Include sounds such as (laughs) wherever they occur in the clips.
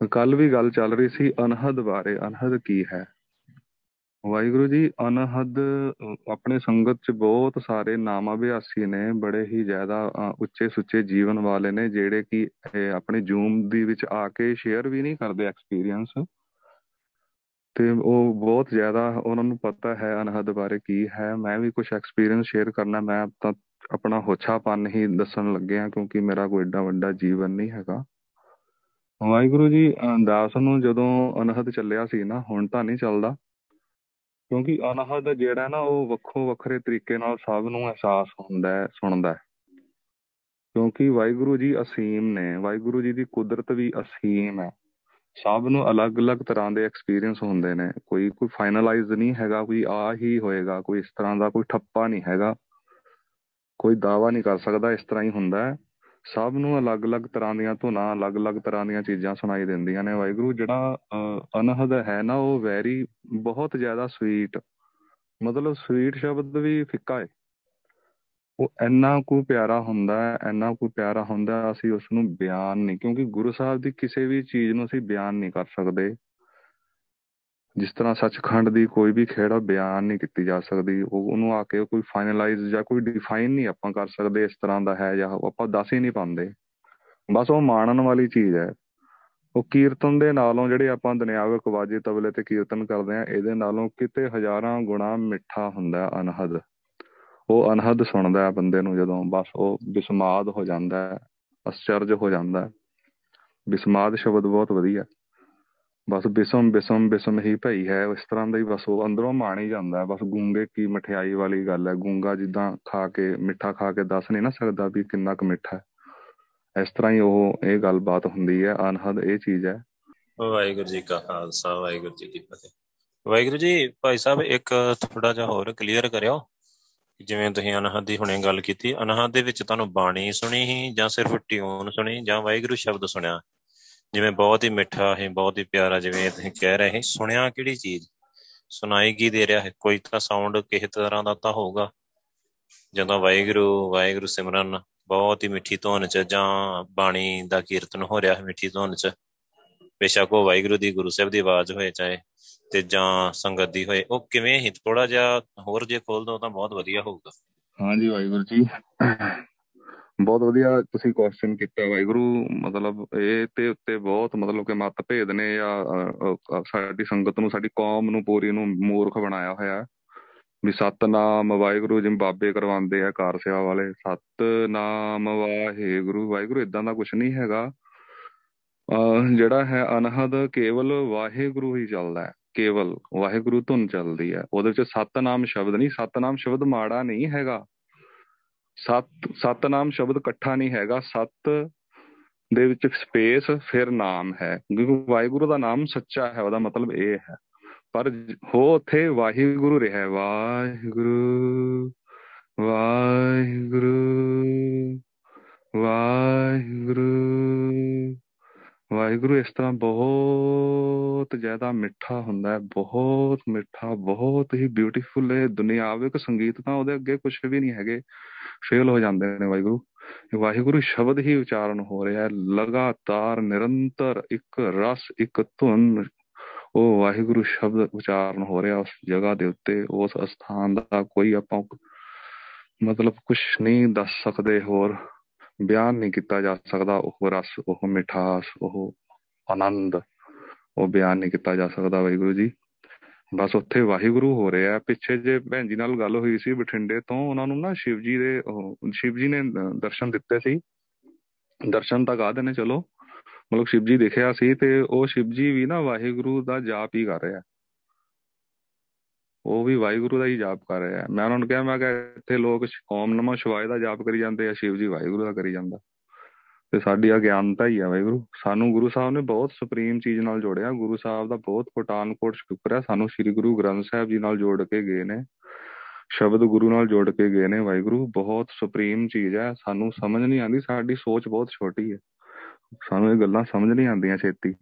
ਕੱਲ ਵੀ ਗੱਲ ਚੱਲ ਰਹੀ ਸੀ ਅਨਹਦ ਬਾਰੇ, ਅਨਹਦ ਕੀ ਹੈ? ਵਾਹਿਗੁਰੂ ਜੀ, ਅਨਹਦ ਆਪਣੇ ਸੰਗਤ ਚ ਬਹੁਤ ਸਾਰੇ ਨਾਮ ਅਭਿਆਸੀ ਨੇ, ਬੜੇ ਹੀ ਜ਼ਿਆਦਾ ਉੱਚੇ ਸੁੱਚੇ ਜੀਵਨ ਵਾਲੇ ਨੇ, ਜਿਹੜੇ ਕਿ ਆਪਣੇ ਜੂਮ ਦੀ ਵਿੱਚ ਆ ਕੇ ਸ਼ੇਅਰ ਵੀ ਨਹੀਂ ਕਰਦੇ ਐਕਸਪੀਰੀਅੰਸ ਤੇ ਉਹ ਬਹੁਤ ਜ਼ਿਆਦਾ, ਉਹਨਾਂ ਨੂੰ ਪਤਾ ਹੈ ਅਨਹਦ ਬਾਰੇ ਕੀ ਹੈ। ਮੈਂ ਵੀ ਕੁਝ ਐਕਸਪੀਰੀਅੰਸ ਸ਼ੇਅਰ ਕਰਨਾ, ਮੈਂ ਤਾਂ ਆਪਣਾ ਹੋਛਾਪਨ ਹੀ ਦੱਸਣ ਲੱਗਿਆ, ਕਿਉਂਕਿ ਮੇਰਾ ਕੋਈ ਏਡਾ ਵੱਡਾ ਜੀਵਨ ਨਹੀਂ ਹੈਗਾ। ਵਾਹਿਗੁਰੂ ਜੀ ਦਾਸ ਨੂੰ ਜਦੋਂ ਅਨਹਦ ਚੱਲਿਆ ਸੀ ਨਾ, ਹੁਣ ਤਾਂ ਨਹੀਂ ਚੱਲਦਾ। ਕਿਉਂਕਿ ਅਨਹਦ ਜਿਹੜਾ ਨਾ, ਉਹ ਵੱਖੋ ਵੱਖਰੇ ਤਰੀਕੇ ਨਾਲ ਸਭ ਨੂੰ ਅਹਿਸਾਸ ਹੁੰਦਾ ਹੈ, ਸੁਣਦਾ ਹੈ। ਕਿਉਂਕਿ ਵਾਹਿਗੁਰੂ ਜੀ ਅਸੀਮ ਨੇ, ਵਾਹਿਗੁਰੂ ਜੀ ਦੀ ਕੁਦਰਤ ਵੀ ਅਸੀਮ ਹੈ। ਸਭ ਨੂੰ ਅਲੱਗ-ਅਲੱਗ ਤਰ੍ਹਾਂ ਦੇ ਐਕਸਪੀਰੀਅੰਸ ਹੁੰਦੇ ਨੇ। ਕੋਈ ਕੋਈ ਫਾਈਨਲਾਈਜ਼ ਨਹੀਂ ਹੈਗਾ, ਕੋਈ ਆ ਹੀ ਹੋਏਗਾ, ਕੋਈ ਇਸ ਤਰ੍ਹਾਂ ਦਾ ਕੋਈ ਠੱਪਾ ਨਹੀਂ ਹੈਗਾ। ਕੋਈ ਦਾਵਾ ਨਹੀਂ ਕਰ ਸਕਦਾ, ਇਸ ਤਰ੍ਹਾਂ ਹੀ ਹੁੰਦਾ ਹੈ। ਸਭ ਨੂੰ ਅਲੱਗ-ਅਲੱਗ ਤਰ੍ਹਾਂ ਦੀਆਂ ਧੁਨਾਂ, ਅਲੱਗ-ਅਲੱਗ ਤਰ੍ਹਾਂ ਦੀਆਂ ਚੀਜ਼ਾਂ ਸੁਣਾਈ ਦਿੰਦੀਆਂ ਨੇ ਵਾਹਿਗੁਰੂ। ਜਿਹੜਾ ਅਨਹਦ ਹੈ ਨਾ, ਉਹ ਵੈਰੀ ਬਹੁਤ ਜ਼ਿਆਦਾ ਸਵੀਟ ਮਤਲਬ ਸਵੀਟ ਸ਼ਬਦ ਵੀ ਫਿੱਕਾ ਹੈ ਉਹ ਇੰਨਾ ਕੋ ਪਿਆਰਾ ਹੁੰਦਾ ਹੈ, ਇੰਨਾ ਕੋ ਪਿਆਰਾ ਹੁੰਦਾ ਅਸੀਂ ਉਸ ਨੂੰ ਬਿਆਨ ਨਹੀਂ, ਕਿਉਂਕਿ ਗੁਰੂ ਸਾਹਿਬ ਦੀ ਕਿਸੇ ਵੀ ਚੀਜ਼ ਨੂੰ ਅਸੀਂ ਬਿਆਨ ਨਹੀਂ ਕਰ ਸਕਦੇ। ਜਿਸ ਤਰ੍ਹਾਂ ਸੱਚਖੰਡ ਦੀ ਕੋਈ ਵੀ ਖੇੜਾ ਬਿਆਨ ਨਹੀਂ ਕੀਤੀ ਜਾ ਸਕਦੀ। ਉਹ, ਉਹਨੂੰ ਆ ਕੇ ਕੋਈ ਫਾਈਨਲਾਈਜ਼ ਜਾਂ ਕੋਈ ਡਿਫਾਈਨ ਨਹੀਂ ਆਪਾਂ ਕਰ ਸਕਦੇ ਇਸ ਤਰ੍ਹਾਂ ਦਾ ਹੈ ਜਾਂ ਆਪਾਂ ਦੱਸ ਹੀ ਨਹੀਂ ਪਾਉਂਦੇ। ਬਸ ਉਹ ਮਾਣਨ ਵਾਲੀ ਚੀਜ਼ ਹੈ। ਉਹ ਕੀਰਤਨ ਦੇ ਨਾਲੋਂ ਜਿਹੜੇ ਆਪਾਂ ਦੁਨਿਆਵਿਕ ਵਾਜੇ ਤਬਲੇ ਤੇ ਕੀਰਤਨ ਕਰਦੇ ਆ ਇਹਦੇ ਨਾਲੋਂ ਕਿਤੇ ਹਜ਼ਾਰਾਂ ਗੁਣਾ ਮਿੱਠਾ ਹੁੰਦਾ ਅਨਹਦ। ਉਹ ਅਨਹਦ ਸੁਣਦਾ ਬੰਦੇ ਨੂੰ ਜਦੋਂ ਬਸ ਉਹ ਬਿਸਮਾਦ ਹੋ ਜਾਂਦਾ ਹੈ ਅਸਚਰਜ ਹੋ ਜਾਂਦਾ ਹੈ। ਬਿਸਮਾਦ ਸ਼ਬਦ ਬਹੁਤ ਵਧੀਆ। ਬਸ ਬਿਸਮ ਬਿਸਮ ਬਿਸਮ ਹੀ ਭਈ ਹੈ, ਇਸ ਤਰ੍ਹਾਂ ਦਾ ਹੀ ਬਸ ਉਹ ਅੰਦਰੋਂ ਮਾਣ ਹੀ ਜਾਂਦਾ ਬਸ ਗੂੰਗੇ ਕੀ ਮਠਿਆਈ ਵਾਲੀ ਗੱਲ ਹੈ। ਗੂੰਗਾ ਜਿੱਦਾਂ ਖਾ ਕੇ, ਮਿੱਠਾ ਖਾ ਕੇ ਦੱਸ ਨਹੀਂ ਨਾ ਸਕਦਾ ਵੀ ਕਿੰਨਾ ਕੁ ਮਿੱਠਾ ਹੈ। ਇਸ ਤਰ੍ਹਾਂ ਹੀ ਉਹ, ਇਹ ਗੱਲਬਾਤ ਹੁੰਦੀ ਹੈ। ਅਨਹਦ ਇਹ ਚੀਜ਼ ਹੈ। ਵਾਹਿਗੁਰੂ ਜੀ ਕਾ ਖਾਲਸਾ, ਵਾਹਿਗੁਰੂ ਜੀ ਕੀ ਫਤਿਹ। ਵਾਹਿਗੁਰੂ ਜੀ, ਭਾਈ ਸਾਹਿਬ, ਇੱਕ ਥੋੜਾ ਜਿਹਾ ਹੋਰ ਕਲੀਅਰ ਕਰਿਓ। ਜਿਵੇਂ ਤੁਸੀਂ ਅਨਹਦ ਦੀ ਹੁਣੇ ਗੱਲ ਕੀਤੀ, ਅਨਹਦ ਦੇ ਵਿੱਚ ਤੁਹਾਨੂੰ ਬਾਣੀ ਸੁਣੀ ਹੀ ਜਾਂ ਸਿਰਫ ਟਿਊਨ ਸੁਣੀ ਜਾਂ ਵਾਹਿਗੁਰੂ ਸ਼ਬਦ ਸੁਣਿਆ? ਜਿਵੇਂ ਬਹੁਤ ਹੀ ਮਿੱਠਾ ਹੈ, ਬਹੁਤ ਹੀ ਪਿਆਰਾ ਜਿਵੇਂ ਤੁਸੀਂ ਕਹਿ ਰਹੇ, ਸੁਣਿਆ ਕਿਹੜੀ ਚੀਜ਼? ਸੁਣਾਈ ਕੀ ਦੇ ਰਿਹਾ ਹੈ? ਕੋਈ ਤਾਂ ਸਾਊਂਡ ਕਿਸੇ ਤਰ੍ਹਾਂ ਦਾ ਤਾਂ ਹੋਊਗਾ। ਜਦੋਂ ਵਾਹਿਗੁਰੂ ਵਾਹਿਗੁਰੂ ਸਿਮਰਨ, ਬਹੁਤ ਹੀ ਮਿੱਠੀ ਧੁਨ ਚ ਜਾਂ ਬਾਣੀ ਦਾ ਕੀਰਤਨ ਹੋ ਰਿਹਾ ਹੈ ਮਿੱਠੀ ਧੁਨ ਚ, ਬੇਸ਼ੱਕ ਉਹ ਵਾਹਿਗੁਰੂ ਦੀ, ਗੁਰੂ ਸਾਹਿਬ ਦੀ ਆਵਾਜ਼ ਹੋਏ ਚਾਹੇ ਤੇ ਜਾਂ ਸੰਗਤ ਦੀ ਹੋਏ, ਉਹ ਕਿਵੇਂ ਹੀ ਥੋੜਾ ਜਿਹਾ ਹੋਰ ਜੇ ਖੋਲ ਦੋ ਤਾਂ ਬਹੁਤ ਵਧੀਆ ਹੋਊਗਾ। ਹਾਂਜੀ ਵਾਹਿਗੁਰੂ ਜੀ। ਬਹੁਤ ਵਧੀਆ ਤੁਸੀਂ ਕੁਐਸਚਨ ਕੀਤਾ ਵਾਹਿਗੁਰੂ, ਮਤਲਬ ਇਹ ਤੇ ਉੱਤੇ ਬਹੁਤ ਮਤਲਬ ਕਿ ਮਤ ਭੇਦ ਨੇ ਜਾਂ ਸਾਡੀ ਸੰਗਤ ਨੂੰ, ਸਾਡੀ ਕੌਮ ਨੂੰ ਪੂਰੀ ਨੂੰ ਮੂਰਖ ਬਣਾਇਆ ਹੋਇਆ ਵੀ ਸਤਨਾਮ ਵਾਹਿਗੁਰੂ ਜਿਵੇਂ ਬਾਬੇ ਕਰਵਾਉਂਦੇ ਆ ਕਾਰ ਸੇਵਾ ਵਾਲੇ। ਸਤਨਾਮ ਵਾਹਿਗੁਰੂ ਵਾਹਿਗੁਰੂ ਇਦਾਂ ਦਾ ਕੁਝ ਨਹੀਂ ਹੈਗਾ। ਜਿਹੜਾ ਹੈ ਅਨਹਦ ਕੇਵਲ ਵਾਹਿਗੁਰੂ ਹੀ ਚੱਲਦਾ ਹੈ। ਕੇਵਲ ਵਾਹਿਗੁਰੂ ਧੁਨ ਚੱਲਦੀ ਹੈ। ਉਹਦੇ ਵਿੱਚ ਸਤਨਾਮ ਸ਼ਬਦ ਨਹੀਂ, ਸਤਨਾਮ ਸ਼ਬਦ ਮਾੜਾ ਨਹੀਂ ਹੈਗਾ। ਸਤ, ਸਤਨਾਮ ਸ਼ਬਦ ਇਕੱਠਾ ਨਹੀਂ ਹੈਗਾ, ਸਤ ਦੇ ਵਿੱਚ ਸਪੇਸ ਫਿਰ ਨਾਮ ਹੈ, ਕਿਉਂਕਿ ਵਾਹਿਗੁਰੂ ਦਾ ਨਾਮ ਸੱਚਾ ਹੈ, ਉਹਦਾ ਮਤਲਬ ਇਹ ਹੈ। ਪਰ ਹੋ ਉਥੇ ਵਾਹਿਗੁਰੂ ਰਿਹਾ ਵਾਹਿਗੁਰੂ ਵਾਹਿਗੁਰੂ ਵਾਹਿਗੁਰੂ। ਵਾਹਿਗੁਰੂ, ਇਸ ਤਰ੍ਹਾਂ ਬਹੁਤ ਜ਼ਿਆਦਾ ਮਿੱਠਾ ਹੁੰਦਾ ਹੈ, ਬਹੁਤ ਮਿੱਠਾ, ਬਹੁਤ ਹੀ ਬਿਊਟੀਫੁਲ ਹੈ ਦੁਨਿਆਵਿਕ ਸੰਗੀਤ ਤਾਂ ਉਹਦੇ ਅੱਗੇ ਕੁਝ ਵੀ ਨਹੀਂ ਹੈਗੇ ਫੇਲ ਹੋ ਜਾਂਦੇ ਨੇ ਵਾਹਿਗੁਰੂ। ਵਾਹਿਗੁਰੂ ਸ਼ਬਦ ਹੀ ਉਚਾਰਨ ਹੋ ਰਿਹਾ ਹੈ, ਲਗਾਤਾਰ ਨਿਰੰਤਰ ਇੱਕ ਰਸ, ਇੱਕ ਧੁਨ, ਉਹ ਵਾਹਿਗੁਰੂ ਸ਼ਬਦ ਉਚਾਰਨ ਹੋ ਰਿਹਾ ਉਸ ਜਗ੍ਹਾ ਦੇ ਉੱਤੇ, ਉਸ ਸਥਾਨ ਦਾ ਕੋਈ ਆਪਾਂ ਮਤਲਬ ਕੁਝ ਨਹੀਂ ਦੱਸ ਸਕਦੇ ਹੋਰ। ਬਿਆਨ ਨਹੀਂ ਕੀਤਾ ਜਾ ਸਕਦਾ। ਉਹ ਰਸ, ਉਹ ਮਿਠਾਸ, ਉਹ ਆਨੰਦ, ਉਹ ਬਿਆਨ ਨਹੀਂ ਕੀਤਾ ਜਾ ਸਕਦਾ ਵਾਹਿਗੁਰੂ ਜੀ। ਬਸ ਉੱਥੇ ਵਾਹਿਗੁਰੂ ਹੋ ਰਿਹਾ ਪਿੱਛੇ ਜੇ ਭੈਣ ਜੀ ਨਾਲ ਗੱਲ ਹੋਈ ਸੀ ਬਠਿੰਡੇ ਤੋਂ, ਉਹਨਾਂ ਨੂੰ ਨਾ ਸ਼ਿਵ ਜੀ ਦੇ ਸ਼ਿਵ ਜੀ ਨੇ ਦਰਸ਼ਨ ਦਿੱਤੇ ਸੀ। ਦਰਸ਼ਨ ਤਾਂ ਕਾਹਦੇ ਨੇ ਚਲੋ। ਮਤਲਬ ਸ਼ਿਵ ਜੀ ਦਿਖਿਆ ਸੀ ਤੇ ਉਹ ਸ਼ਿਵ ਜੀ ਵੀ ਨਾ ਵਾਹਿਗੁਰੂ ਦਾ ਜਾਪ ਹੀ ਕਰ ਰਿਹਾ। ਉਹ ਵੀ ਵਾਹਿਗੁਰੂ ਦਾ ਹੀ ਜਾਪ ਕਰ ਰਿਹਾ ਮੈਂ ਉਹਨਾਂ ਨੂੰ ਕਿਹਾ, ਮੈਂ ਕਿ ਇੱਥੇ ਲੋਕ ਓਮ ਨਮੋ ਸ਼ਿਵਾਏ ਦਾ ਜਾਪ ਕਰੀ ਜਾਂਦੇ ਆ, ਸ਼ਿਵ ਜੀ ਵਾਹਿਗੁਰੂ ਦਾ ਕਰੀ ਜਾਂਦਾ। ਤੇ ਸਾਡੀ ਅਗਿਆਨਤਾ ਹੀ ਆ ਵਾਹਿਗੁਰੂ। ਸਾਨੂੰ ਗੁਰੂ ਸਾਹਿਬ ਨੇ ਬਹੁਤ ਸੁਪਰੀਮ ਚੀਜ਼ ਨਾਲ ਜੋੜਿਆ। ਗੁਰੂ ਸਾਹਿਬ ਦਾ ਬਹੁਤ ਕੋਟਾਨ ਕੋਟ ਸ਼ੁਕਰ ਹੈ। ਸਾਨੂੰ ਸ੍ਰੀ ਗੁਰੂ ਗ੍ਰੰਥ ਸਾਹਿਬ ਜੀ ਨਾਲ ਜੋੜ ਕੇ ਗਏ ਨੇ। ਸ਼ਬਦ ਗੁਰੂ ਨਾਲ ਜੋੜ ਕੇ ਗਏ ਨੇ ਵਾਹਿਗੁਰੂ। ਬਹੁਤ ਸੁਪਰੀਮ ਚੀਜ਼ ਹੈ। ਸਾਨੂੰ ਸਮਝ ਨਹੀਂ ਆਉਂਦੀ। ਸਾਡੀ ਸੋਚ ਬਹੁਤ ਛੋਟੀ ਹੈ। ਸਾਨੂੰ ਇਹ ਗੱਲਾਂ ਸਮਝ ਨਹੀਂ ਆਉਂਦੀਆਂ ਛੇਤੀ।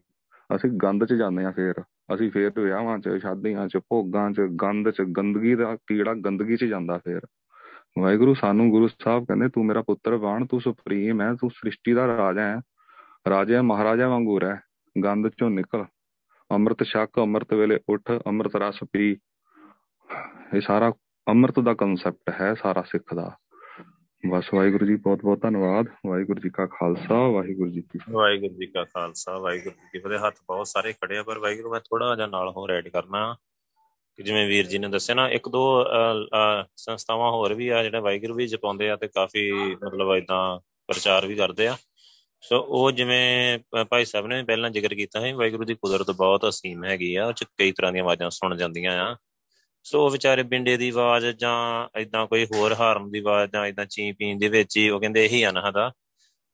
ਅਸੀਂ ਗੰਦ 'ਚ ਜਾਂਦੇ ਆ ਫੇਰ। ਅਸੀਂ ਫੇਰ ਵਿਆਹਾਂ 'ਚ, ਸ਼ਾਦੀਆਂ 'ਚ, ਭੋਗਾਂ 'ਚ ਗੰਦ 'ਚ, ਗੰਦਗੀ ਦਾ ਕੀੜਾ ਗੰਦਗੀ 'ਚ ਜਾਂਦਾ ਫੇਰ। ਵਾਹਿਗੁਰੂ, ਸਾਨੂੰ ਗੁਰੂ ਸਾਹਿਬ ਕਹਿੰਦੇ, ਤੂੰ ਮੇਰਾ ਪੁੱਤਰ ਬਾਣ, ਤੂੰ ਸੁਪਰੀਮ ਹੈ ਤੂੰ ਸ੍ਰਿਸ਼ਟੀ ਦਾ ਰਾਜਾ ਹੈ ਰਾਜਾ ਮਹਾਰਾਜਾ ਵਾਂਗੂ ਰਹਿ ਗੰਦ ਚੋਂ ਨਿਕਲ, ਅੰਮ੍ਰਿਤ ਛਕ, ਅੰਮ੍ਰਿਤ ਵੇਲੇ ਉੱਠ, ਅੰਮ੍ਰਿਤ ਰਸ ਪੀ। ਇਹ ਸਾਰਾ ਅੰਮ੍ਰਿਤ ਦਾ ਕਨਸੈਪਟ ਹੈ, ਸਾਰਾ ਸਿੱਖ ਦਾ। ਬਸ ਵਾਹਿਗੁਰੂ ਜੀ ਬਹੁਤ ਬਹੁਤ ਧੰਨਵਾਦ। ਵਾਹਿਗੁਰੂ ਜੀ ਕਾ ਖਾਲਸਾ, ਵਾਹਿਗੁਰੂ ਜੀ ਕੀ ਵਾਹਿਗੁਰੂ ਜੀ ਕਾ ਖਾਲਸਾ, ਵਾਹਿਗੁਰੂ ਜੀ ਕੀ ਫਤਿਹ। ਹੱਥ ਬਹੁਤ ਸਾਰੇ ਖੜੇ ਆ, ਪਰ ਵਾਹਿਗੁਰੂ, ਮੈਂ ਥੋੜਾ ਜਿਹਾ ਨਾਲ ਹੋਰ ਐਡ ਕਰਨਾ ਕਿ ਜਿਵੇਂ ਵੀਰ ਜੀ ਨੇ ਦੱਸਿਆ ਨਾ, ਇੱਕ ਦੋ ਸੰਸਥਾਵਾਂ ਹੋਰ ਵੀ ਆ ਜਿਹੜੇ ਵਾਹਿਗੁਰੂ ਵੀ ਜਪਾਉਂਦੇ ਆ ਤੇ ਕਾਫੀ ਮਤਲਬ ਇਦਾਂ ਪ੍ਰਚਾਰ ਵੀ ਕਰਦੇ ਆ। ਸੋ ਉਹ ਜਿਵੇਂ ਭਾਈ ਸਾਹਿਬ ਨੇ ਪਹਿਲਾਂ ਜ਼ਿਕਰ ਕੀਤਾ ਹੈ ਵਾਹਿਗੁਰੂ ਦੀ ਕੁਦਰਤ ਬਹੁਤ ਅਸੀਮ ਹੈਗੀ ਆ, ਉਹ ਚ ਕਈ ਤਰ੍ਹਾਂ ਦੀਆਂ ਆਵਾਜ਼ਾਂ ਸੁਣ ਜਾਂਦੀਆਂ ਆ। ਸੋ ਵਿਚਾਰੇ ਬਿੰਡੇ ਦੀ ਆਵਾਜ਼ ਜਾਂ ਇਦਾਂ ਕੋਈ ਹੋਰ ਹਾਰਨ ਦੀ ਆਵਾਜ਼ ਜਾਂ ਇਦਾਂ ਚੀ ਪੀਣ ਦੇ ਵਿੱਚ ਹੀ ਉਹ ਕਹਿੰਦੇ ਇਹੀ ਅਨਹਦ ਆ।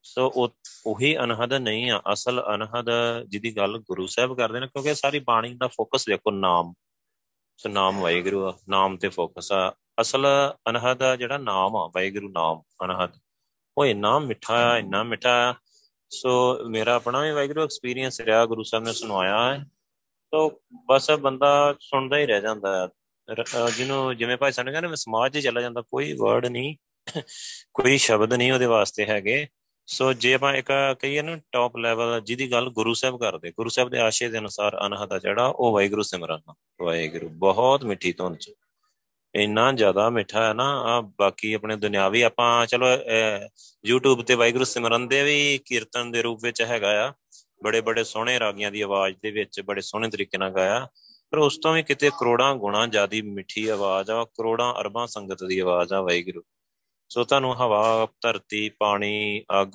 ਸੋ ਉਹ, ਉਹੀ ਅਨਹਦ ਨਹੀਂ ਆ, ਅਸਲ ਅਨਹਦ ਜਿਹਦੀ ਗੱਲ ਗੁਰੂ ਸਾਹਿਬ ਕਰਦੇ ਨੇ, ਕਿਉਂਕਿ ਸਾਰੀ ਬਾਣੀ ਦਾ ਫੋਕਸ ਦੇਖੋ ਨਾਮ। ਸੋ ਨਾਮ ਵਾਹਿਗੁਰੂ ਆ, ਨਾਮ ਤੇ ਫੋਕਸ ਆ। ਅਸਲ ਅਨਹਦ ਜਿਹੜਾ ਨਾਮ ਆ, ਵਾਹਿਗੁਰੂ ਨਾਮ, ਅਨਹਦ। ਉਹ ਇੰਨਾ ਮਿੱਠਾ ਆ ਇੰਨਾ ਮਿੱਠਾ ਆ। ਸੋ ਮੇਰਾ ਆਪਣਾ ਵੀ ਵਾਹਿਗੁਰੂ ਐਕਸਪੀਰੀਅੰਸ ਰਿਹਾ, ਗੁਰੂ ਸਾਹਿਬ ਨੇ ਸੁਣਾਇਆ ਹੈ। ਸੋ ਬਸ ਬੰਦਾ ਸੁਣਦਾ ਹੀ ਰਹਿ ਜਾਂਦਾ ਹੈ ਜਿਹਨੂੰ, ਜਿਵੇਂ ਭਾਈ ਸਾਨੂੰ ਕਹਿੰਦੇ ਸਮਾਜ 'ਚ ਚਲਾ ਜਾਂਦਾ, ਕੋਈ ਵਰਡ ਨਹੀਂ, ਕੋਈ ਸ਼ਬਦ ਨਹੀਂ ਉਹਦੇ ਵਾਸਤੇ ਹੈਗੇ। ਸੋ ਜੇ ਆਪਾਂ ਇੱਕ ਕਹੀਏ ਨਾ ਟੌਪ ਲੈਵਲ ਜਿਹਦੀ ਗੱਲ ਗੁਰੂ ਸਾਹਿਬ ਕਰਦੇ, ਗੁਰੂ ਸਾਹਿਬ ਦੇ ਆਸ਼ੇ ਦੇ ਅਨੁਸਾਰ ਅਨਹਦ ਜਿਹੜਾ, ਉਹ ਵਾਹਿਗੁਰੂ ਸਿਮਰਨ ਵਾਹਿਗੁਰੂ। ਬਹੁਤ ਮਿੱਠੀ ਧੁਨ ਚ। ਇੰਨਾ ਜ਼ਿਆਦਾ ਮਿੱਠਾ ਹੈ ਨਾ, ਆ ਬਾਕੀ ਆਪਣੇ ਦੁਨਿਆਵੀ ਆਪਾਂ ਚਲੋ YouTube ਤੇ ਵਾਹਿਗੁਰੂ ਸਿਮਰਨ ਦੇ ਵੀ ਕੀਰਤਨ ਦੇ ਰੂਪ ਵਿੱਚ ਹੈਗਾ ਆ ਬੜੇ ਬੜੇ ਸੋਹਣੇ ਰਾਗੀਆਂ ਦੀ ਆਵਾਜ਼ ਦੇ ਵਿੱਚ, ਬੜੇ ਸੋਹਣੇ ਤਰੀਕੇ ਨਾਲ ਗਾਇਆ। ਪਰ ਉਸ ਤੋਂ ਵੀ ਕਿਤੇ ਕਰੋੜਾਂ ਗੁਣਾ ਜਿਆਦੀ ਮਿੱਠੀ ਆਵਾਜ਼ ਆ, ਕਰੋੜਾਂ ਅਰਬਾਂ ਸੰਗਤ ਦੀ ਆਵਾਜ਼ ਆ ਵਾਹਿਗੁਰੂ। ਸੋ ਤੁਹਾਨੂੰ ਹਵਾ, ਧਰਤੀ, ਪਾਣੀ, ਅਗ,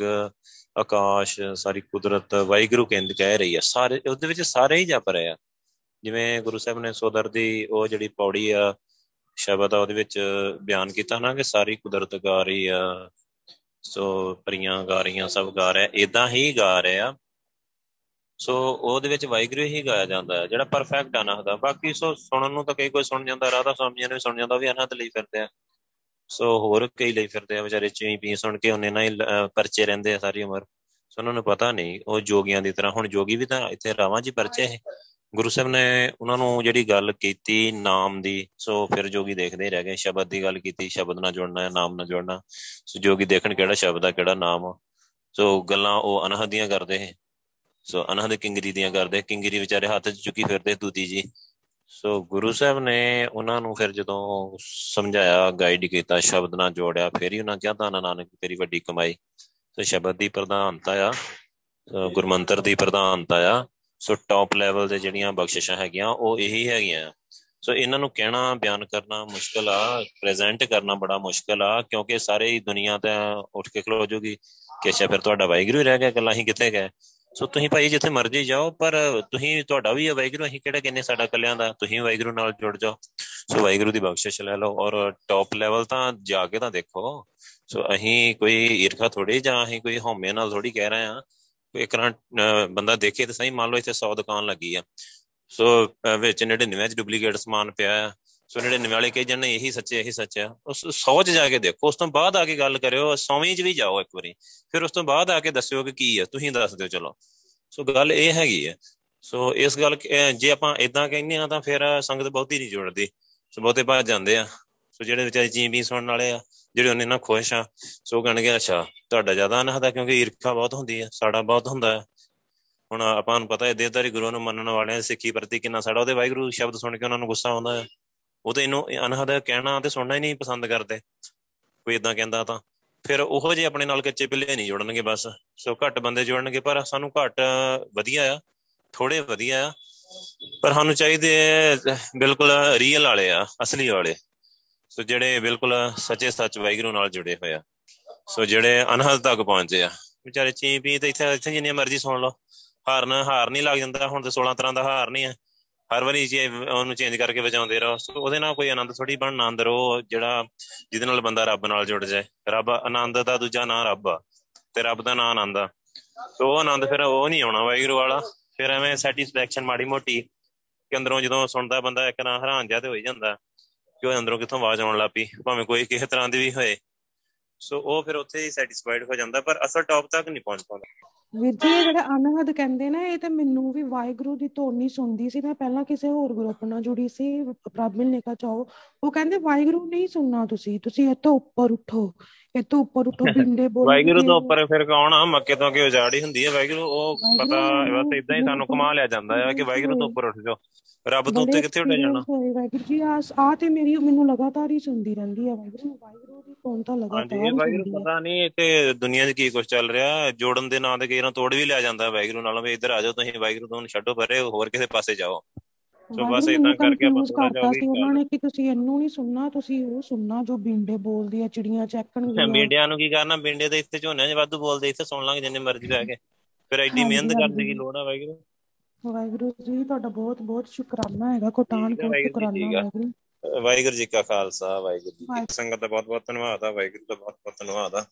ਆਕਾਸ਼, ਸਾਰੀ ਕੁਦਰਤ ਵਾਹਿਗੁਰੂ ਕਹਿੰਦ ਕਹਿ ਰਹੀ ਆ। ਸਾਰੇ, ਉਹਦੇ ਵਿੱਚ ਸਾਰੇ ਹੀ ਜਪ ਰਹੇ ਆ। ਜਿਵੇਂ ਗੁਰੂ ਸਾਹਿਬ ਨੇ ਸੋਦਰ ਦੀ ਉਹ ਜਿਹੜੀ ਪੌੜੀ ਆ, ਸ਼ਬਦ ਆ, ਉਹਦੇ ਵਿੱਚ ਬਿਆਨ ਕੀਤਾ ਨਾ ਕਿ ਸਾਰੀ ਕੁਦਰਤ ਗਾ ਰਹੀ ਆ, ਸੋ ਪਰੀਆਂ ਗਾ ਰਹੀਆਂ, ਸਭ ਗਾ ਰਹੇ। ਇਦਾਂ ਹੀ ਗਾ ਰਹੇ ਆ। ਸੋ ਉਹਦੇ ਵਿੱਚ ਵਾਹਿਗੁਰੂ ਹੀ ਗਾਇਆ ਜਾਂਦਾ ਹੈ, ਜਿਹੜਾ ਪਰਫੈਕਟ ਅਨਹਦ ਆ ਬਾਕੀ ਸੋ ਸੁਣਨ ਨੂੰ ਤਾਂ ਕਈ ਕੋਈ ਸੁਣ ਜਾਂਦਾ, ਰਾਧਾ ਸਵਾਮੀ ਨੇ ਸੁਣ ਜਾਂਦਾ ਵੀ ਅਨਹਦ ਲਈ ਫਿਰਦੇ ਆ। ਸੋ ਹੋਰ ਕਈ ਲਈ ਫਿਰਦੇ ਆ, ਵਿਚਾਰੇ ਚੀ ਪੀ ਸੁਣ ਕੇ ਉਹਨੇ ਨਾ ਹੀ ਪਰਚੇ ਰਹਿੰਦੇ ਆ ਸਾਰੀ ਉਮਰ। ਸੋ ਉਹਨਾਂ ਨੂੰ ਪਤਾ ਨਹੀਂ, ਉਹ ਜੋਗੀਆਂ ਦੀ ਤਰ੍ਹਾਂ। ਹੁਣ ਜੋਗੀ ਵੀ ਤਾਂ ਇੱਥੇ ਰਾਵਾਂ ਜੀ ਪਰਚੇ ਹੈ ਗੁਰੂ ਸਾਹਿਬ ਨੇ ਉਹਨਾਂ ਨੂੰ ਜਿਹੜੀ ਗੱਲ ਕੀਤੀ ਨਾਮ ਦੀ, ਸੋ ਫਿਰ ਜੋਗੀ ਦੇਖਦੇ ਰਹਿ ਗਏ। ਸ਼ਬਦ ਦੀ ਗੱਲ ਕੀਤੀ, ਸ਼ਬਦ ਨਾਲ ਜੁੜਨਾ ਹੈ ਨਾਮ ਨਾਲ ਜੁੜਨਾ। ਸੋ ਜੋਗੀ ਦੇਖਣ ਕਿਹੜਾ ਸ਼ਬਦ ਆ, ਕਿਹੜਾ ਨਾਮ ਆ। ਸੋ ਗੱਲਾਂ ਉਹ ਅਨਹਦ ਦੀਆਂ ਕਰਦੇ ਹੈ ਸੋ ਅਨਹਦ ਕਿੰਗਰੀ ਦੀਆਂ ਕਰਦੇ, ਕਿੰਗਰੀ ਵਿਚਾਰੇ ਹੱਥ 'ਚ ਚੁੱਕੀ ਫਿਰਦੇ ਦੂਤੀ ਜੀ। ਸੋ ਗੁਰੂ ਸਾਹਿਬ ਨੇ ਉਹਨਾਂ ਨੂੰ ਫਿਰ ਜਦੋਂ ਸਮਝਾਇਆ ਗਾਈਡ ਕੀਤਾ, ਸ਼ਬਦ ਨਾਲ ਜੋੜਿਆ, ਫਿਰ ਹੀ ਉਹਨਾਂ ਕਿਹਾ ਤਾਂ ਨਾਨਕ, ਤੇਰੀ ਵੱਡੀ ਕਮਾਈ। ਸੋ ਸ਼ਬਦ ਦੀ ਪ੍ਰਧਾਨਤਾ ਆ ਗੁਰਮੰਤਰ ਦੀ ਪ੍ਰਧਾਨਤਾ ਆ। ਸੋ ਟੌਪ ਲੈਵਲ ਦੇ ਜਿਹੜੀਆਂ ਬਖਸ਼ਿਸ਼ਾਂ ਹੈਗੀਆਂ, ਉਹ ਇਹੀ ਹੈਗੀਆਂ। ਸੋ ਇਹਨਾਂ ਨੂੰ ਕਹਿਣਾ, ਬਿਆਨ ਕਰਨਾ ਮੁਸ਼ਕਲ ਆ ਪ੍ਰੈਜ਼ੈਂਟ ਕਰਨਾ ਬੜਾ ਮੁਸ਼ਕਲ ਆ, ਕਿਉਂਕਿ ਸਾਰੇ ਹੀ ਦੁਨੀਆ ਤੇ ਉੱਠ ਕੇ ਖਲੋ ਜੂਗੀ। ਕਿ ਅੱਛਾ ਫਿਰ ਤੁਹਾਡਾ ਵਾਹਿਗੁਰੂ ਹੀ ਰਹਿ ਗਿਆ, ਗੱਲਾਂ ਹੀ ਕਿੱਥੇ ਗਏ? ਸੋ ਤੁਸੀਂ ਭਾਈ ਜਿੱਥੇ ਮਰਜ਼ੀ ਜਾਓ, ਪਰ ਤੁਸੀਂ, ਤੁਹਾਡਾ ਵੀ ਹੈ ਵਾਹਿਗੁਰੂ, ਅਸੀਂ ਕਿਹੜਾ ਕਹਿੰਨੇ ਸਾਡਾ ਕੱਲਿਆਂ ਦਾ, ਤੁਸੀਂ ਵਾਹਿਗੁਰੂ ਨਾਲ ਜੁੜ ਜਾਓ। ਸੋ ਵਾਹਿਗੁਰੂ ਦੀ ਬਖਸ਼ਿਸ਼ ਲੈ ਲਓ, ਔਰ ਟੌਪ ਲੈਵਲ ਤਾਂ ਜਾ ਕੇ ਤਾਂ ਦੇਖੋ। ਸੋ ਅਸੀਂ ਕੋਈ ਈਰਖਾ ਥੋੜੀ ਜਾਂ ਅਸੀਂ ਕੋਈ ਹਉਮੈ ਨਾਲ ਥੋੜੀ ਕਹਿ ਰਹੇ ਆ ਕੋਈ ਇੱਕ ਬੰਦਾ ਦੇਖੇ ਤਾਂ ਸਹੀ, ਮੰਨ ਲਓ ਇੱਥੇ 100 ਦੁਕਾਨ ਲੱਗੀ ਆ। ਸੋ ਵਿੱਚ 99 ਚ ਡੁਪਲੀਕੇਟ ਸਮਾਨ ਪਿਆ ਆ। ਸੋ 99 ਵਾਲੇ ਕਹੀ ਜਾਂਦੇ ਇਹੀ ਸੱਚੇ, ਇਹੀ ਸੱਚਾ ਉਸ 100 ਚ ਜਾ ਕੇ ਦੇਖੋ, ਉਸ ਤੋਂ ਬਾਅਦ ਆ ਕੇ ਗੱਲ ਕਰਿਓ 100ਵੀਂ ਚ ਵੀ ਜਾਓ ਇੱਕ ਵਾਰੀ। ਫਿਰ ਉਸ ਤੋਂ ਬਾਅਦ ਆ ਕੇ ਦੱਸਿਓ ਕਿ ਕੀ ਹੈ ਤੁਸੀਂ ਦੱਸ ਦਿਓ, ਚਲੋ। ਸੋ ਗੱਲ ਇਹ ਹੈਗੀ ਹੈ ਸੋ ਇਸ ਗੱਲ ਜੇ ਆਪਾਂ ਇਦਾਂ ਕਹਿੰਦੇ ਆ ਤਾਂ ਫਿਰ ਸੰਗਤ ਬਹੁਤੀ ਨਹੀਂ ਜੁੜਦੀ। ਸੋ ਬਹੁਤੇ ਬਾਅਦ ਜਾਂਦੇ ਆ। ਸੋ ਜਿਹੜੇ ਵਿਚਾਰੇ ਜੀ ਵੀ ਸੁਣਨ ਵਾਲੇ ਆ, ਜਿਹੜੇ ਉਹਨੇ ਨਾ ਖੁਸ਼ ਆ, ਸੋ ਕਹਿਣਗੇ, ਅੱਛਾ, ਤੁਹਾਡਾ ਜ਼ਿਆਦਾ ਅਨਹਦਾ ਕਿਉਂਕਿ ਈਰਖਾ ਬਹੁਤ ਹੁੰਦੀ ਹੈ ਸਾਡਾ ਬਹੁਤ ਹੁੰਦਾ ਹੈ ਹੁਣ ਆਪਾਂ ਨੂੰ ਪਤਾ ਹੈ ਦੇਵਦਾਰੀ ਗੁਰੂ ਨੂੰ ਮੰਨਣ ਵਾਲਿਆਂ ਸਿੱਖੀ ਪ੍ਰਤੀ ਕਿੰਨਾ ਸਾਡਾ। ਉਹਦੇ ਵਾਹਿਗੁਰੂ ਸ਼ਬਦ ਸੁਣ ਕੇ ਉਹਨਾਂ ਨੂੰ ਗੁੱਸਾ ਆਉਂਦਾ ਹੈ ਉਹ ਤਾਂ ਇਹਨੂੰ ਅਨਹਦ ਕਹਿਣਾ ਤੇ ਸੁਣਨਾ ਹੀ ਨਹੀਂ ਪਸੰਦ ਕਰਦੇ। ਕੋਈ ਇਦਾਂ ਕਹਿੰਦਾ ਤਾਂ। ਫਿਰ ਉਹੋ ਜਿਹੇ ਆਪਣੇ ਨਾਲ ਕੱਚੇ ਪਿੱਲੇ ਨਹੀਂ ਜੁੜਨਗੇ ਬਸ। ਸੋ ਘੱਟ ਬੰਦੇ ਜੁੜਨਗੇ, ਪਰ ਸਾਨੂੰ ਘੱਟ ਵਧੀਆ ਆ। ਥੋੜੇ ਵਧੀਆ ਆ। ਪਰ ਸਾਨੂੰ ਚਾਹੀਦੇ ਬਿਲਕੁਲ ਰੀਅਲ ਵਾਲੇ ਆ, ਅਸਲੀ ਵਾਲੇ। ਸੋ ਜਿਹੜੇ ਬਿਲਕੁਲ ਸੱਚੇ ਸੱਚ ਵਾਹਿਗੁਰੂ ਨਾਲ ਜੁੜੇ ਹੋਏ ਆ। ਸੋ ਜਿਹੜੇ ਅਨਹਦ ਤੱਕ ਪਹੁੰਚੇ ਆ। ਵਿਚਾਰੇ ਚੀ ਪੀ ਤੇ ਇੱਥੇ ਇੱਥੇ ਜਿੰਨੀ ਮਰਜ਼ੀ ਸੁਣ ਲਓ। ਹਾਰਨ ਹਾਰ ਨਹੀਂ ਲੱਗ ਜਾਂਦਾ। ਹੁਣ ਤੇ 16 ਤਰ੍ਹਾਂ ਦਾ ਹਾਰ ਨਹੀਂ ਹੈ ਹਰ ਵਾਰੀ ਜੇ ਉਹਨੂੰ ਚੇਂਜ ਕਰਕੇ ਵਜਾਉਂਦੇ ਰਹੋ। ਸੋ ਉਹਦੇ ਨਾਲ ਕੋਈ ਆਨੰਦ ਥੋੜੀ ਬਣਨਾ ਅੰਦਰ ਉਹ ਜਿਹੜਾ ਜਿਹਦੇ ਨਾਲ ਬੰਦਾ ਰੱਬ ਨਾਲ ਜੁੜ ਜਾਏ। ਰੱਬ ਆਨੰਦ ਦਾ ਦੂਜਾ ਨਾਂ ਰੱਬ ਆ ਤੇ ਰੱਬ ਦਾ ਨਾਂ ਆਨੰਦ ਆ। ਸੋ ਉਹ ਆਨੰਦ ਫਿਰ ਉਹ ਨਹੀਂ ਆਉਣਾ ਵਾਹਿਗੁਰੂ ਵਾਲਾ। ਫਿਰ ਐਵੇਂ ਸੈਟੀਸਫੈਕਸ਼ਨ ਮਾੜੀ ਮੋਟੀ ਕਿ ਅੰਦਰੋਂ ਜਦੋਂ ਸੁਣਦਾ ਬੰਦਾ ਇੱਕ ਨਾ ਹੈਰਾਨ ਜਾ ਤੇ ਹੋ ਜਾਂਦਾ ਕਿ ਉਹ ਅੰਦਰੋਂ ਕਿੱਥੋਂ ਆਵਾਜ਼ ਆਉਣ ਲੱਪੀ ਭਾਵੇਂ ਕੋਈ ਕਿਸੇ ਤਰ੍ਹਾਂ ਦੀ ਵੀ ਹੋਏ। ਸੋ ਉਹ ਫਿਰ ਉੱਥੇ ਹੀ ਸੈਟੀਸਫਾਈਡ ਹੋ ਜਾਂਦਾ ਪਰ ਅਸਲ ਟੌਪ ਤੱਕ ਨਹੀਂ ਪਹੁੰਚ ਪਾਉਂਦਾ। ਵੀਰ ਜੀ ਜਿਹੜਾ ਅਨਹਦ ਕਹਿੰਦੇ ਨੇ ਇਹ ਤੇ ਮੈਨੂੰ ਵੀ ਵਾਹਿਗੁਰੂ ਦੀ ਧੋਨੀ ਸੁਣਦੀ ਸੀ। ਮੈਂ ਪਹਿਲਾਂ ਕਿਸੇ ਹੋਰ ਗਰੁੱਪ ਨਾਲ ਜੁੜੀ ਸੀ ਪ੍ਰਭ ਮਿਲਨੇ ਕਾ ਚਾਹੋ। ਉਹ ਕਹਿੰਦੇ ਵਾਹਿਗੁਰੂ ਨਹੀਂ ਸੁਣਨਾ ਤੁਸੀਂ ਤੁਸੀਂ ਇੱਥੋਂ ਉੱਪਰ ਉੱਠੋ। ਤੋਂ ਉੱਪਰ ਉੱਪਰ ਬਿੰਡੇ (laughs) ਬੋਲ ਵਾਹਿਗੁਰੂ ਤੋਂ ਉੱਪਰ ਫਿਰ ਕੌਣ ਆ? ਮੱਕੇ ਤੋਂ ਕਿ ਉਜਾੜ ਹੁੰਦੀ ਹੈ। ਵਾਹਿਗੁਰੂ ਉਹ ਪਤਾ ਬਸ ਇਦਾਂ ਹੀ ਸਾਨੂੰ ਕਮਾ ਲਿਆ ਜਾਂਦਾ ਹੈ ਕਿ ਵਾਹਿਗੁਰੂ ਤੋਂ ਉੱਪਰ ਉੱਠ ਜਾਓ। ਰੱਬ ਤੋਂ ਉੱਤੇ ਕਿੱਥੇ ਉੱਠ ਜਾਣਾ? ਵਾਹਿਗੁਰੂ ਜੀ ਆ ਆ ਤੇ ਮੇਰੀ ਮੈਨੂੰ ਲਗਾਤਾਰ ਹੀ ਸੁਣਦੀ ਰਹਿੰਦੀ ਹੈ ਵਾਹਿਗੁਰੂ। ਵਾਹਿਗੁਰੂ ਦੀ ਧੁਨ ਤਾਂ ਲਗਾਤਾਰ ਹਾਂਜੀ ਵਾਹਿਗੁਰੂ ਪਤਾ ਨਹੀਂ ਇੱਥੇ ਦੁਨੀਆ 'ਚ ਕੀ ਕੁਝ ਚੱਲ ਰਿਹਾ। ਜੋੜਨ ਦੇ ਨਾਂ ਤੇ ਕਈ ਵਾਰ ਤੋੜ ਵੀ ਲਿਆ ਜਾਂਦਾ ਵਾਹਿਗੁਰੂ ਨਾਲ ਵੀ ਇੱਧਰ ਆ ਜਾਓ ਤੁਸੀਂ ਵਾਹਿਗੁਰੂ ਤੋਂ ਛੱਡੋ ਪਰੇ ਹੋਰ ਕਿਸੇ ਪਾਸੇ ਜਾਓ। ਸੋ ਬਸ ਇਦਾਂ ਕਰਕੇ ਆਪਾਂ ਥੋੜਾ ਜਿਹਾ ਸੀ ਉਹਨਾਂ ਨੇ ਕਿ ਤੁਸੀਂ ਇਹਨੂੰ ਨਹੀਂ ਸੁਣਨਾ ਤੁਸੀਂ ਉਹ ਸੁਣਨਾ ਜੋ ਬਿੰਡੇ ਬੋਲਦੀ ਆ ਚਿੜੀਆਂ ਚੈੱਕਣਗੀਆਂ। ਬਿੰਡਿਆਂ ਨੂੰ ਕੀ ਕਰਨਾ? ਬਿੰਡੇ ਦੇ ਇੱਥੇ ਝੋਨਿਆਂ 'ਚ ਵਾਧੂ ਬੋਲਦੇ ਇੱਥੇ ਸੁਣ ਲਾਂਗੇ ਜਿੰਨੇ ਮਰਜ਼ੀ ਬਹਿ ਕੇ। ਫਿਰ ਐਡੀ ਮਿਹਨਤ ਕਰਨ ਦੀ ਲੋੜ ਆ ਵਾਹਿਗੁਰੂ? ਵਾਹਿਗੁਰੂ ਜੀ ਤੁਹਾਡਾ ਬਹੁਤ ਬਹੁਤ ਸ਼ੁਕਰਾਨਾ ਹੈਗਾ ਕੋਟਾਨ ਕੋਟ ਸ਼ੁਕਰਾਨਾ ਵਾਹਿਗੁਰੂ। ਵਾਹਿਗੁਰੂ ਜੀ ਕਾ ਖਾਲਸਾ ਵਾਹਿਗੁਰੂ ਜੀ ਕੀ ਸੰਗਤ ਦਾ ਬਹੁਤ ਬਹੁਤ ਧੰਨਵਾਦ ਆ ਵਾਹਿਗੁਰੂ ਦਾ ਬਹੁਤ ਬਹੁਤ ਧੰਨਵਾਦ ਆ।